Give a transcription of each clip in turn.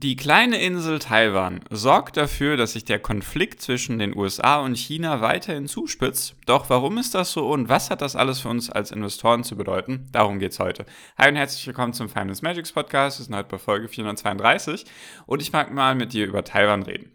Die kleine Insel Taiwan sorgt dafür, dass sich der Konflikt zwischen den USA und China weiterhin zuspitzt. Doch warum ist das so und was hat das alles für uns als Investoren zu bedeuten? Darum geht es heute. Hi und herzlich willkommen zum Finance Magics Podcast. Wir sind heute bei Folge 432 und ich mag mal mit dir über Taiwan reden.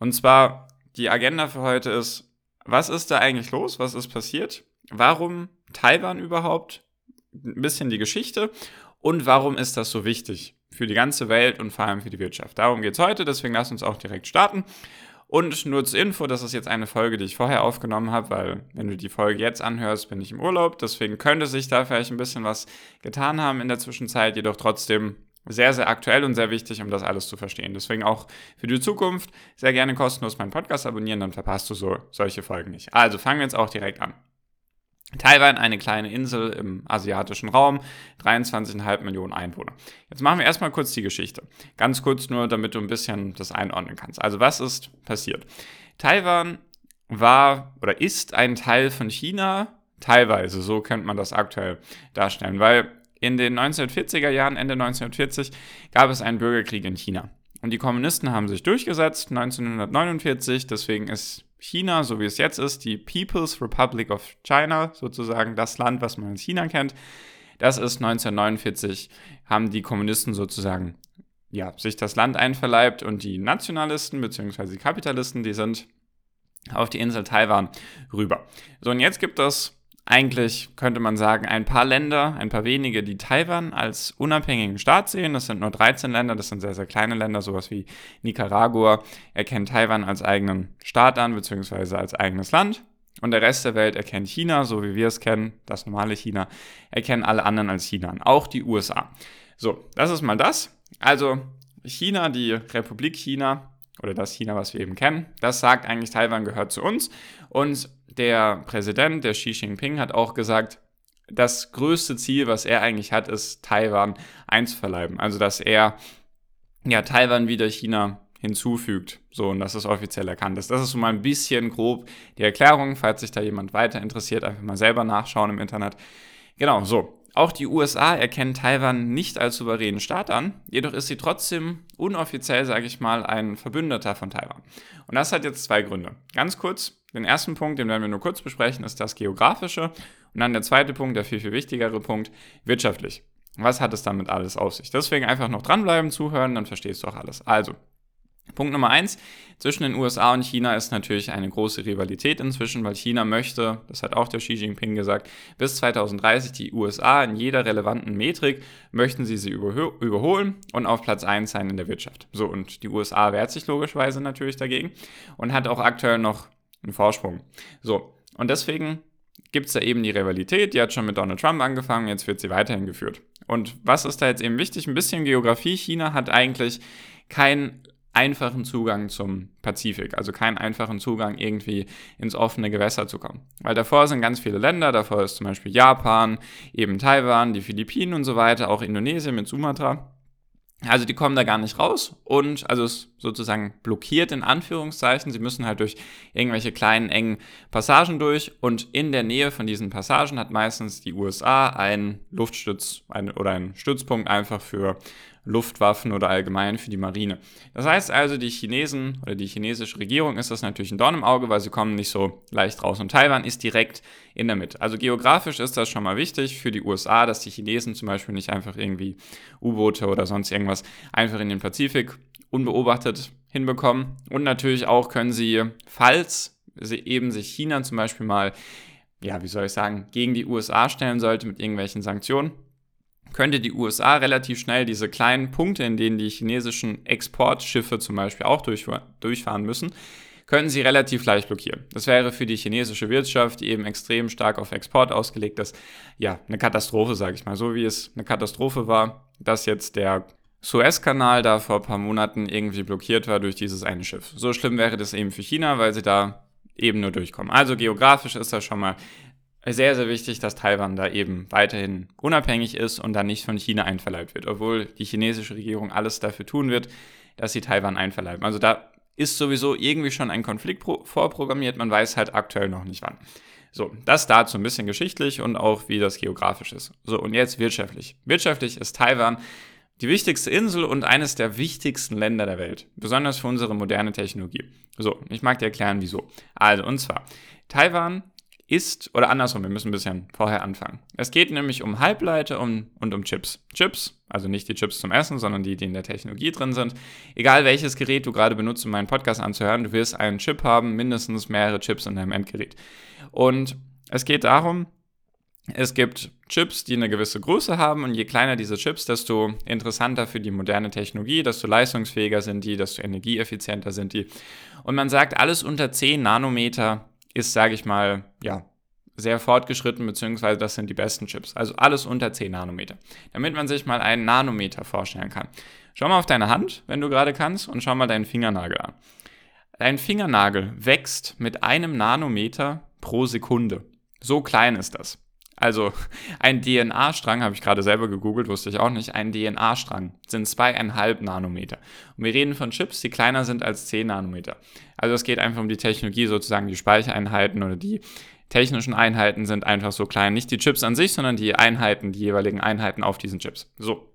Und zwar, die Agenda für heute ist, was ist da eigentlich los? Was ist passiert? Warum Taiwan überhaupt? Ein bisschen die Geschichte und warum ist das so wichtig? Für die ganze Welt und vor allem für die Wirtschaft. Darum geht es heute, deswegen lass uns auch direkt starten. Und nur zur Info, das ist jetzt eine Folge, die ich vorher aufgenommen habe, weil wenn du die Folge jetzt anhörst, bin ich im Urlaub. Deswegen könnte sich da vielleicht ein bisschen was getan haben in der Zwischenzeit, jedoch trotzdem sehr, sehr aktuell und sehr wichtig, um das alles zu verstehen. Deswegen auch für die Zukunft sehr gerne kostenlos meinen Podcast abonnieren, dann verpasst du so solche Folgen nicht. Also fangen wir jetzt auch direkt an. Taiwan, eine kleine Insel im asiatischen Raum, 23,5 Millionen Einwohner. Jetzt machen wir erstmal kurz die Geschichte. Ganz kurz nur, damit du ein bisschen das einordnen kannst. Also was ist passiert? Taiwan war oder ist ein Teil von China, teilweise, so könnte man das aktuell darstellen, weil in den 1940er Jahren, Ende 1940, gab es einen Bürgerkrieg in China. Und die Kommunisten haben sich durchgesetzt, 1949, deswegen ist China, so wie es jetzt ist, die People's Republic of China, sozusagen das Land, was man als China kennt. Das ist 1949, haben die Kommunisten sozusagen ja, sich das Land einverleibt und die Nationalisten bzw. die Kapitalisten, die sind auf die Insel Taiwan rüber. So, und jetzt gibt es eigentlich könnte man sagen, ein paar Länder, ein paar wenige, die Taiwan als unabhängigen Staat sehen. Das sind nur 13 Länder, das sind sehr, sehr kleine Länder, sowas wie Nicaragua erkennt Taiwan als eigenen Staat an, beziehungsweise als eigenes Land. Und der Rest der Welt erkennt China, so wie wir es kennen, das normale China, erkennen alle anderen als China an, auch die USA. So, das ist mal das. Also China, die Republik China, oder das China, was wir eben kennen, das sagt eigentlich, Taiwan gehört zu uns. Und der Präsident, der Xi Jinping, hat auch gesagt, das größte Ziel, was er eigentlich hat, ist Taiwan einzuverleiben. Also, dass er ja Taiwan wieder China hinzufügt. So, und dass es offiziell erkannt ist. Das ist so mal ein bisschen grob die Erklärung. Falls sich da jemand weiter interessiert, einfach mal selber nachschauen im Internet. Genau, so. Auch die USA erkennen Taiwan nicht als souveränen Staat an, jedoch ist sie trotzdem unoffiziell, sage ich mal, ein Verbündeter von Taiwan. Und das hat jetzt zwei Gründe. Ganz kurz, den ersten Punkt, den werden wir nur kurz besprechen, ist das Geografische. Und dann der zweite Punkt, der viel, viel wichtigere Punkt, wirtschaftlich. Was hat es damit alles auf sich? Deswegen einfach noch dranbleiben, zuhören, dann verstehst du auch alles. Also, Punkt Nummer eins, zwischen den USA und China ist natürlich eine große Rivalität inzwischen, weil China möchte, das hat auch der Xi Jinping gesagt, bis 2030 die USA in jeder relevanten Metrik möchten sie sie überholen und auf Platz 1 sein in der Wirtschaft. So, und die USA wehrt sich logischerweise natürlich dagegen und hat auch aktuell noch einen Vorsprung. So, und deswegen gibt es da eben die Rivalität, die hat schon mit Donald Trump angefangen, jetzt wird sie weiterhin geführt. Und was ist da jetzt eben wichtig? Ein bisschen Geografie. China hat eigentlich keinen einfachen Zugang zum Pazifik, also keinen einfachen Zugang irgendwie ins offene Gewässer zu kommen. Weil davor sind ganz viele Länder, davor ist zum Beispiel Japan, eben Taiwan, die Philippinen und so weiter, auch Indonesien mit Sumatra. Also die kommen da gar nicht raus und also es sozusagen blockiert in Anführungszeichen. Sie müssen halt durch irgendwelche kleinen, engen Passagen durch und in der Nähe von diesen Passagen hat meistens die USA einen Luftstütz ein, oder einen Stützpunkt einfach für Luftwaffen oder allgemein für die Marine. Das heißt also, die Chinesen oder die chinesische Regierung ist das natürlich ein Dorn im Auge, weil sie kommen nicht so leicht raus. Und Taiwan ist direkt in der Mitte. Also geografisch ist das schon mal wichtig für die USA, dass die Chinesen zum Beispiel nicht einfach irgendwie U-Boote oder sonst irgendwas einfach in den Pazifik unbeobachtet hinbekommen. Und natürlich auch können sie, falls sie eben sich China zum Beispiel mal, ja, wie soll ich sagen, gegen die USA stellen sollte mit irgendwelchen Sanktionen, könnte die USA relativ schnell diese kleinen Punkte, in denen die chinesischen Exportschiffe zum Beispiel auch durchfahren müssen, können sie relativ leicht blockieren. Das wäre für die chinesische Wirtschaft, die eben extrem stark auf Export ausgelegt ist, ja, eine Katastrophe, sage ich mal. So wie es eine Katastrophe war, dass jetzt der Suezkanal da vor ein paar Monaten irgendwie blockiert war durch dieses eine Schiff. So schlimm wäre das eben für China, weil sie da eben nur durchkommen. Also geografisch ist das schon mal sehr, sehr wichtig, dass Taiwan da eben weiterhin unabhängig ist und dann nicht von China einverleibt wird, obwohl die chinesische Regierung alles dafür tun wird, dass sie Taiwan einverleiben. Also da ist sowieso irgendwie schon ein Konflikt vorprogrammiert, man weiß halt aktuell noch nicht wann. So, das dazu ein bisschen geschichtlich und auch wie das geografisch ist. So, und jetzt wirtschaftlich. Wirtschaftlich ist Taiwan die wichtigste Insel und eines der wichtigsten Länder der Welt, besonders für unsere moderne Technologie. So, ich mag dir erklären, wieso. Also, und zwar, Taiwan ist, oder andersrum, wir müssen ein bisschen vorher anfangen. Es geht nämlich um Halbleiter und, und um Chips. Chips, also nicht die Chips zum Essen, sondern die, die in der Technologie drin sind. Egal welches Gerät du gerade benutzt, um meinen Podcast anzuhören, du wirst einen Chip haben, mindestens mehrere Chips in deinem Endgerät. Und es geht darum, es gibt Chips, die eine gewisse Größe haben und je kleiner diese Chips, desto interessanter für die moderne Technologie, desto leistungsfähiger sind die, desto energieeffizienter sind die. Und man sagt, alles unter 10 Nanometer ist, sage ich mal, ja, sehr fortgeschritten, beziehungsweise das sind die besten Chips. Also alles unter 10 Nanometer. Damit man sich mal einen Nanometer vorstellen kann. Schau mal auf deine Hand, wenn du gerade kannst, und schau mal deinen Fingernagel an. Dein Fingernagel wächst mit einem Nanometer pro Sekunde. So klein ist das. Also ein DNA-Strang, habe ich gerade selber gegoogelt, wusste ich auch nicht, ein DNA-Strang sind zweieinhalb Nanometer. Und wir reden von Chips, die kleiner sind als 10 Nanometer. Also es geht einfach um die Technologie, sozusagen die Speichereinheiten oder die technischen Einheiten sind einfach so klein. Nicht die Chips an sich, sondern die Einheiten, die jeweiligen Einheiten auf diesen Chips. So.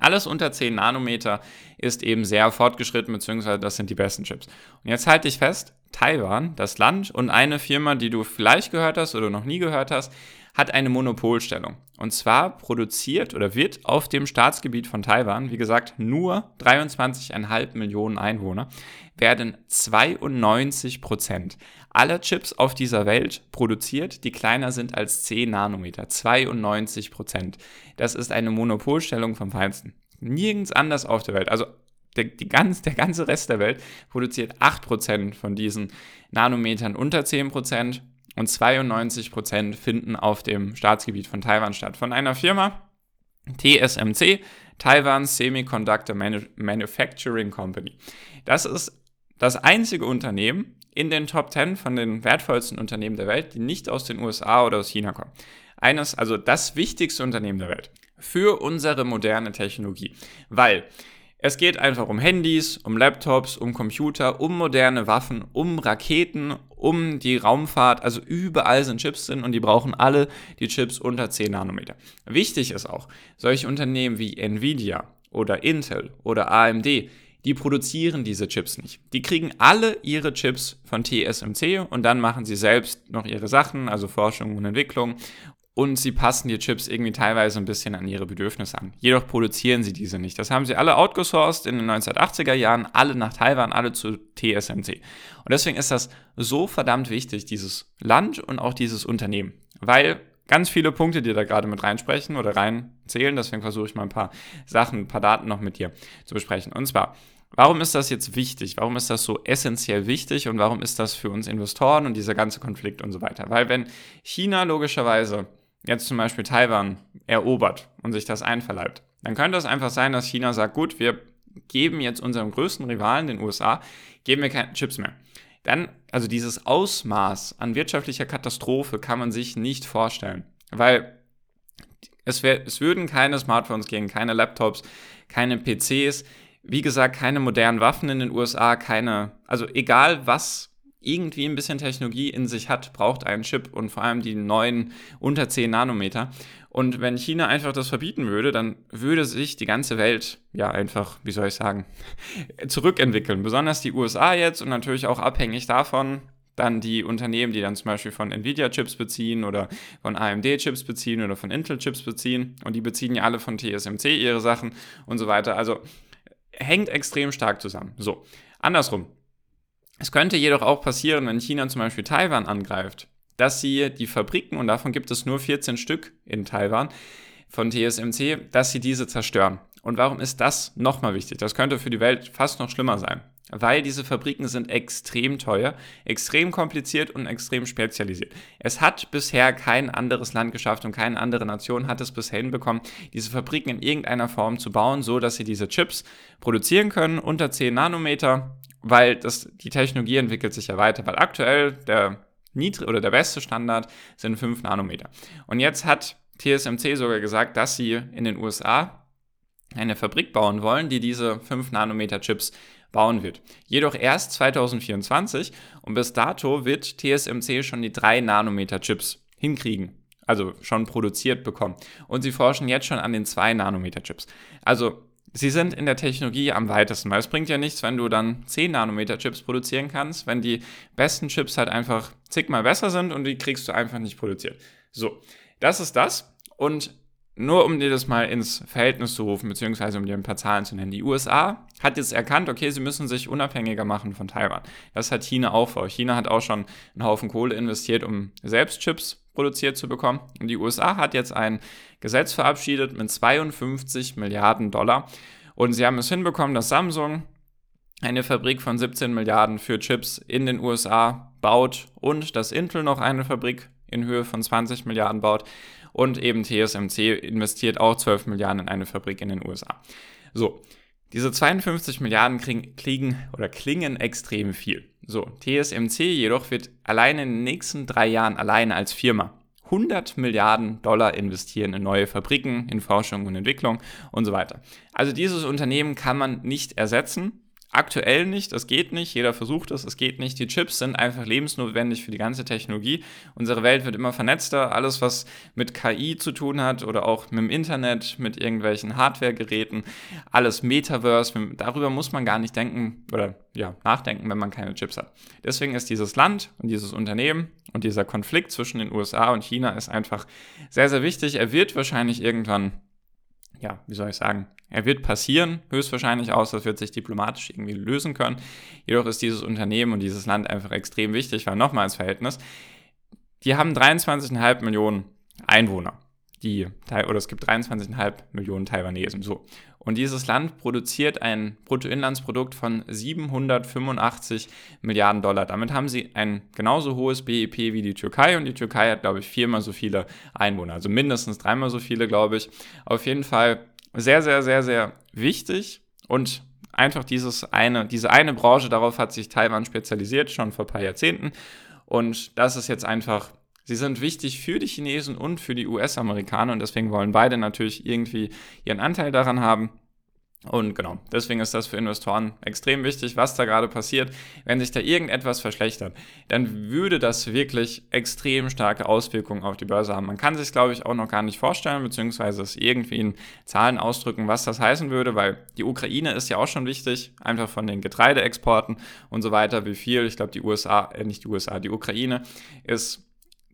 Alles unter 10 Nanometer ist eben sehr fortgeschritten, beziehungsweise das sind die besten Chips. Und jetzt halte ich fest, Taiwan, das Land und eine Firma, die du vielleicht gehört hast oder noch nie gehört hast, hat eine Monopolstellung. Und zwar produziert oder wird auf dem Staatsgebiet von Taiwan, wie gesagt, nur 23,5 Millionen Einwohner, werden 92 Prozent aller Chips auf dieser Welt produziert, die kleiner sind als 10 Nanometer. 92 Prozent. Das ist eine Monopolstellung vom Feinsten. Nirgends anders auf der Welt. Also der, die ganz, der ganze Rest der Welt produziert 8% von diesen Nanometern unter 10% und 92% finden auf dem Staatsgebiet von Taiwan statt. Von einer Firma, TSMC, Taiwan Semiconductor Manufacturing Company. Das ist das einzige Unternehmen in den Top 10 von den wertvollsten Unternehmen der Welt, die nicht aus den USA oder aus China kommen. Eines, also das wichtigste Unternehmen der Welt für unsere moderne Technologie. Weil es geht einfach um Handys, um Laptops, um Computer, um moderne Waffen, um Raketen, um die Raumfahrt. Also überall sind Chips drin und die brauchen alle die Chips unter 10 Nanometer. Wichtig ist auch, solche Unternehmen wie Nvidia oder Intel oder AMD, die produzieren diese Chips nicht. Die kriegen alle ihre Chips von TSMC und dann machen sie selbst noch ihre Sachen, also Forschung und Entwicklung und sie passen die Chips irgendwie teilweise ein bisschen an ihre Bedürfnisse an. Jedoch produzieren sie diese nicht. Das haben sie alle outgesourced in den 1980er Jahren, alle nach Taiwan, alle zu TSMC. Und deswegen ist das so verdammt wichtig, dieses Land und auch dieses Unternehmen. Weil ganz viele Punkte, die da gerade mit reinsprechen oder reinzählen, deswegen versuche ich mal ein paar Sachen, ein paar Daten noch mit dir zu besprechen. Und zwar, Warum ist das jetzt wichtig? Warum ist das so essentiell wichtig und warum ist das für uns Investoren und dieser ganze Konflikt und so weiter? Weil wenn China logischerweise jetzt zum Beispiel Taiwan erobert und sich das einverleibt, dann könnte es einfach sein, dass China sagt, gut, wir geben jetzt unserem größten Rivalen, den USA, geben wir keine Chips mehr. Dann, also dieses Ausmaß an wirtschaftlicher Katastrophe kann man sich nicht vorstellen, weil es, wär, es würden keine Smartphones gehen, keine Laptops, keine PCs, wie gesagt, keine modernen Waffen in den USA, keine, also egal was irgendwie ein bisschen Technologie in sich hat, braucht einen Chip und vor allem die neuen unter 10 Nanometer. Und wenn China einfach das verbieten würde, dann würde sich die ganze Welt ja einfach, wie soll ich sagen, zurückentwickeln. Besonders die USA jetzt und natürlich auch abhängig davon, dann die Unternehmen, die dann zum Beispiel von Nvidia-Chips beziehen oder von AMD-Chips beziehen oder von Intel-Chips beziehen. Und die beziehen ja alle von TSMC ihre Sachen und so weiter. Also hängt extrem stark zusammen. So, andersrum. Es könnte jedoch auch passieren, wenn China zum Beispiel Taiwan angreift, dass sie die Fabriken, und davon gibt es nur 14 Stück in Taiwan von TSMC, dass sie diese zerstören. Und warum ist das nochmal wichtig? Das könnte für die Welt fast noch schlimmer sein. Weil diese Fabriken sind extrem teuer, extrem kompliziert und extrem spezialisiert. Es hat bisher kein anderes Land geschafft und keine andere Nation hat es bisher hinbekommen, diese Fabriken in irgendeiner Form zu bauen, so dass sie diese Chips produzieren können unter 10 Nanometer weil das, die Technologie entwickelt sich ja weiter, weil aktuell der niedrig oder der beste Standard sind 5 Nanometer. Und jetzt hat TSMC sogar gesagt, dass sie in den USA eine Fabrik bauen wollen, die diese 5 Nanometer Chips bauen wird. Jedoch erst 2024 und bis dato wird TSMC schon die 3 Nanometer Chips hinkriegen. also schon produziert bekommen. Und sie forschen jetzt schon an den 2-Nanometer-Chips. Also sie sind in der Technologie am weitesten, weil es bringt ja nichts, wenn du dann 10 Nanometer Chips produzieren kannst, wenn die besten Chips halt einfach zigmal besser sind und die kriegst du einfach nicht produziert. So, das ist das. Und nur um dir das mal ins Verhältnis zu rufen, beziehungsweise um dir ein paar Zahlen zu nennen. Die USA hat jetzt erkannt, okay, sie müssen sich unabhängiger machen von Taiwan. Das hat China auch vor. China hat auch schon einen Haufen Kohle investiert, um selbst Chips produziert zu bekommen. Und die USA hat jetzt ein Gesetz verabschiedet mit 52 Milliarden Dollar. Und sie haben es hinbekommen, dass Samsung eine Fabrik von 17 Milliarden für Chips in den USA baut und dass Intel noch eine Fabrik in Höhe von 20 Milliarden baut und eben TSMC investiert auch 12 Milliarden in eine Fabrik in den USA. So, diese 52 Milliarden kriegen, oder klingen extrem viel. So, TSMC jedoch wird alleine in den nächsten drei Jahren alleine als Firma 100 Milliarden Dollar investieren in neue Fabriken, in Forschung und Entwicklung und so weiter. Also dieses Unternehmen kann man nicht ersetzen. Aktuell nicht, das geht nicht, jeder versucht es, es geht nicht. Die Chips sind einfach lebensnotwendig für die ganze Technologie. Unsere Welt wird immer vernetzter, alles was mit KI zu tun hat oder auch mit dem Internet, mit irgendwelchen Hardware-Geräten, alles Metaverse, darüber muss man gar nicht denken oder ja, nachdenken, wenn man keine Chips hat. Deswegen ist dieses Land und dieses Unternehmen und dieser Konflikt zwischen den USA und China ist einfach sehr, sehr wichtig. Er wird wahrscheinlich irgendwann ja, wie soll ich sagen, er wird passieren, höchstwahrscheinlich aus, das wird sich diplomatisch irgendwie lösen können. Jedoch ist dieses Unternehmen und dieses Land einfach extrem wichtig, weil nochmal als Verhältnis, die haben 23,5 Millionen Einwohner. Die, oder es gibt 23,5 Millionen Taiwanesen. So. Und dieses Land produziert ein Bruttoinlandsprodukt von 785 Milliarden Dollar. Damit haben sie ein genauso hohes BIP wie die Türkei und die Türkei hat, glaube ich, viermal so viele Einwohner. Also mindestens dreimal so viele, glaube ich. Auf jeden Fall sehr, sehr, sehr, sehr wichtig und einfach dieses eine, diese eine Branche, darauf hat sich Taiwan spezialisiert, schon vor ein paar Jahrzehnten. Und das ist jetzt einfach Sie sind wichtig für die Chinesen und für die US-Amerikaner und deswegen wollen beide natürlich irgendwie ihren Anteil daran haben. Und genau, deswegen ist das für Investoren extrem wichtig, was da gerade passiert. Wenn sich da irgendetwas verschlechtert, dann würde das wirklich extrem starke Auswirkungen auf die Börse haben. Man kann sich, glaube ich, auch noch gar nicht vorstellen, beziehungsweise es irgendwie in Zahlen ausdrücken, was das heißen würde, weil die Ukraine ist ja auch schon wichtig, einfach von den Getreideexporten und so weiter, wie viel. Ich glaube, die USA, äh, nicht die USA, die Ukraine ist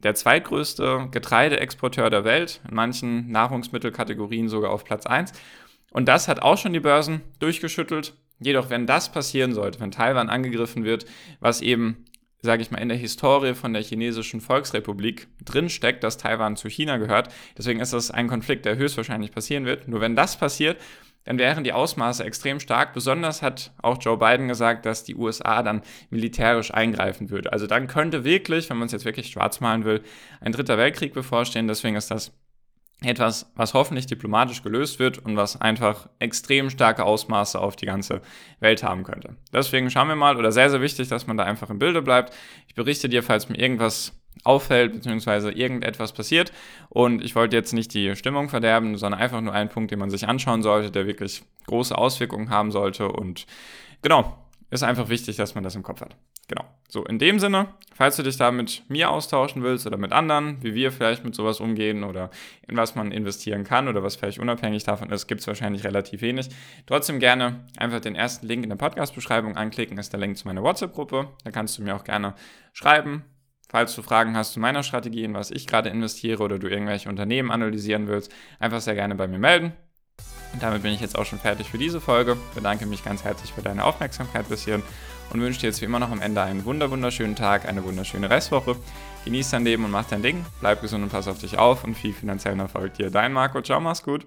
der zweitgrößte Getreideexporteur der Welt, in manchen Nahrungsmittelkategorien sogar auf Platz 1. Und das hat auch schon die Börsen durchgeschüttelt. Jedoch, wenn das passieren sollte, wenn Taiwan angegriffen wird, was eben, sage ich mal, in der Historie von der chinesischen Volksrepublik drinsteckt, dass Taiwan zu China gehört, deswegen ist das ein Konflikt, der höchstwahrscheinlich passieren wird. Nur wenn das passiert, dann wären die Ausmaße extrem stark. Besonders hat auch Joe Biden gesagt, dass die USA dann militärisch eingreifen würde. Also dann könnte wirklich, wenn man es jetzt wirklich schwarz malen will, ein dritter Weltkrieg bevorstehen. Deswegen ist das etwas, was hoffentlich diplomatisch gelöst wird und was einfach extrem starke Ausmaße auf die ganze Welt haben könnte. Deswegen schauen wir mal, oder sehr, sehr wichtig, dass man da einfach im Bilde bleibt. Ich berichte dir, falls mir irgendwas auffällt, beziehungsweise irgendetwas passiert. Und ich wollte jetzt nicht die Stimmung verderben, sondern einfach nur einen Punkt, den man sich anschauen sollte, der wirklich große Auswirkungen haben sollte. Und genau, ist einfach wichtig, dass man das im Kopf hat. Genau. So, in dem Sinne, falls du dich da mit mir austauschen willst oder mit anderen, wie wir vielleicht mit sowas umgehen oder in was man investieren kann oder was vielleicht unabhängig davon ist, gibt es wahrscheinlich relativ wenig. Trotzdem gerne einfach den ersten Link in der Podcast-Beschreibung anklicken, ist der Link zu meiner WhatsApp-Gruppe. Da kannst du mir auch gerne schreiben, Falls du Fragen hast zu meiner Strategie, in was ich gerade investiere oder du irgendwelche Unternehmen analysieren willst, einfach sehr gerne bei mir melden. Und damit bin ich jetzt auch schon fertig für diese Folge. Bedanke mich ganz herzlich für deine Aufmerksamkeit bis hierhin und wünsche dir jetzt wie immer noch am Ende einen wunderschönen Tag, eine wunderschöne Restwoche. Genieß dein Leben und mach dein Ding. Bleib gesund und pass auf dich auf und viel finanziellen Erfolg dir. Dein Marco, ciao, mach's gut.